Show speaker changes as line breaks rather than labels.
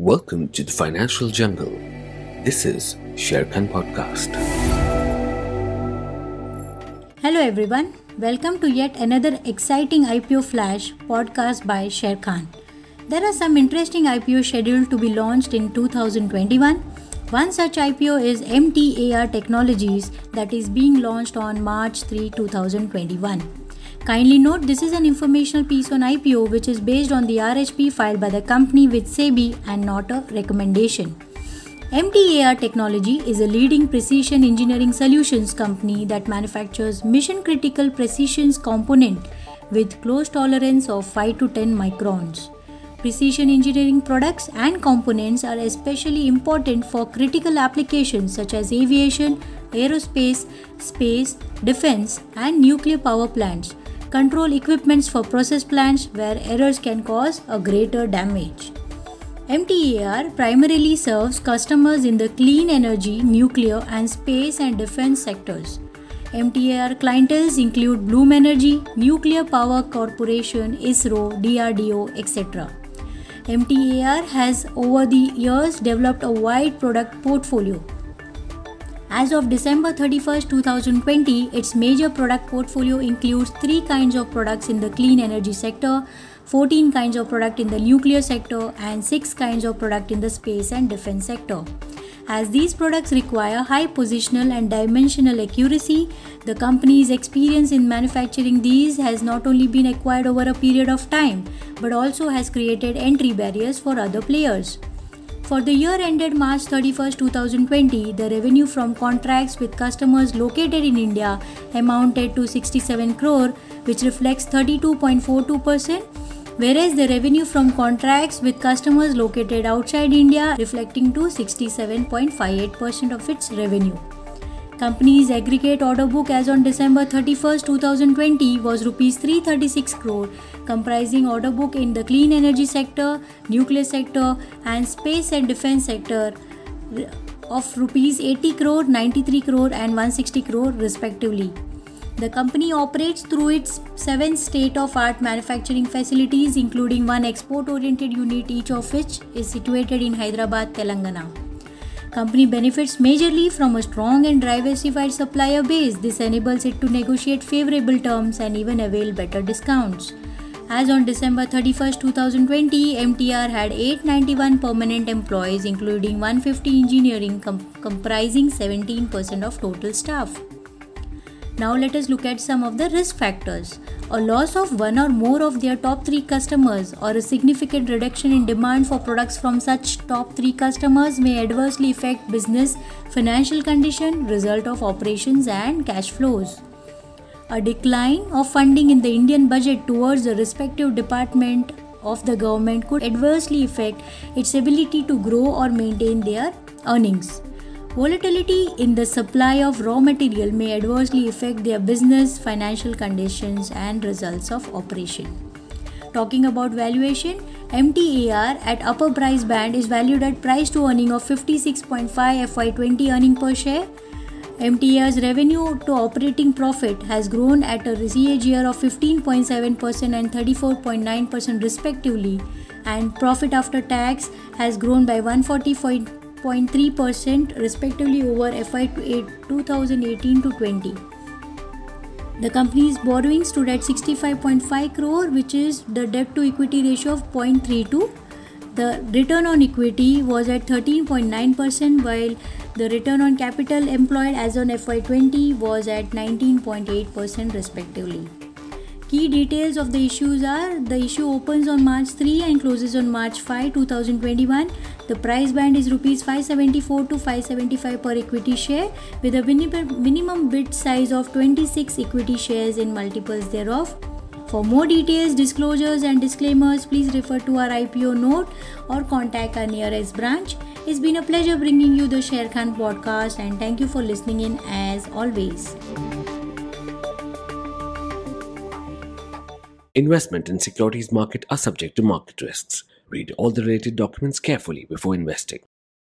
Welcome to the Financial Jungle. This is Sharekhan Podcast.
Hello everyone. Welcome to yet another exciting IPO Flash podcast by Sharekhan. There are some interesting IPO scheduled to be launched in 2021. One such IPO is MTAR Technologies that is being launched on March 3, 2021. Kindly note this is an informational piece on IPO which is based on the RHP filed by the company with SEBI and not a recommendation. MTAR Technology is a leading precision engineering solutions company that manufactures mission critical precision component with close tolerance of 5 to 10 microns. Precision engineering products and components are especially important for critical applications such as aviation, aerospace, space, defense, and nuclear power plants control equipments for process plants where errors can cause a greater damage. MTAR primarily serves customers in the clean energy, nuclear, and space and defense sectors. MTAR clientels include Bloom Energy, Nuclear Power Corporation, ISRO, DRDO, etc. MTAR has over the years developed a wide product portfolio as of December 31, 2020, its major product portfolio includes 3 kinds of products in the clean energy sector, 14 kinds of product in the nuclear sector, and 6 kinds of product in the space and defense sector. As these products require high positional and dimensional accuracy, the company's experience in manufacturing these has not only been acquired over a period of time, but also has created entry barriers for other players. For the year ended March 31, 2020, the revenue from contracts with customers located in India amounted to 67 crore, which reflects 32.42%, whereas the revenue from contracts with customers located outside India reflecting to 67.58% of its revenue. Company's aggregate order book as on December 31, 2020 was rupees 336 crore, comprising order book in the clean energy sector, nuclear sector, and space and defense sector of rupees 80 crore, 93 crore, and 160 crore respectively. The company operates through its seven state of art manufacturing facilities, including one export oriented unit, each of which is situated in Hyderabad, Telangana. Company benefits majorly from a strong and diversified supplier base. This enables it to negotiate favorable terms and even avail better discounts. As on December 31, 2020, MTAR had 891 permanent employees, including 150 engineering, com- comprising 17% of total staff. Now let us look at some of the risk factors. A loss of one or more of their top 3 customers or a significant reduction in demand for products from such top 3 customers may adversely affect business financial condition, result of operations and cash flows. A decline of funding in the Indian budget towards the respective department of the government could adversely affect its ability to grow or maintain their earnings. Volatility in the supply of raw material may adversely affect their business, financial conditions, and results of operation. Talking about valuation, MTAR at upper price band is valued at price to earning of 56.5 FY20 earning per share. MTAR's revenue to operating profit has grown at a CAGR of 15.7% and 34.9% respectively, and profit after tax has grown by 140. 0.3% respectively over FY 2018 to 20. The company's borrowing stood at 65.5 crore, which is the debt to equity ratio of 0.32. The return on equity was at 13.9%, while the return on capital employed as on FY20 was at 19.8% respectively. Key details of the issues are the issue opens on March 3 and closes on March 5, 2021. The price band is rupees 574 to 575 per equity share with a minimum bid size of 26 equity shares in multiples thereof. For more details, disclosures, and disclaimers, please refer to our IPO note or contact our nearest branch. It's been a pleasure bringing you the Sharekhan podcast, and thank you for listening in as always.
Investment in securities market are subject to market risks. Read all the related documents carefully before investing.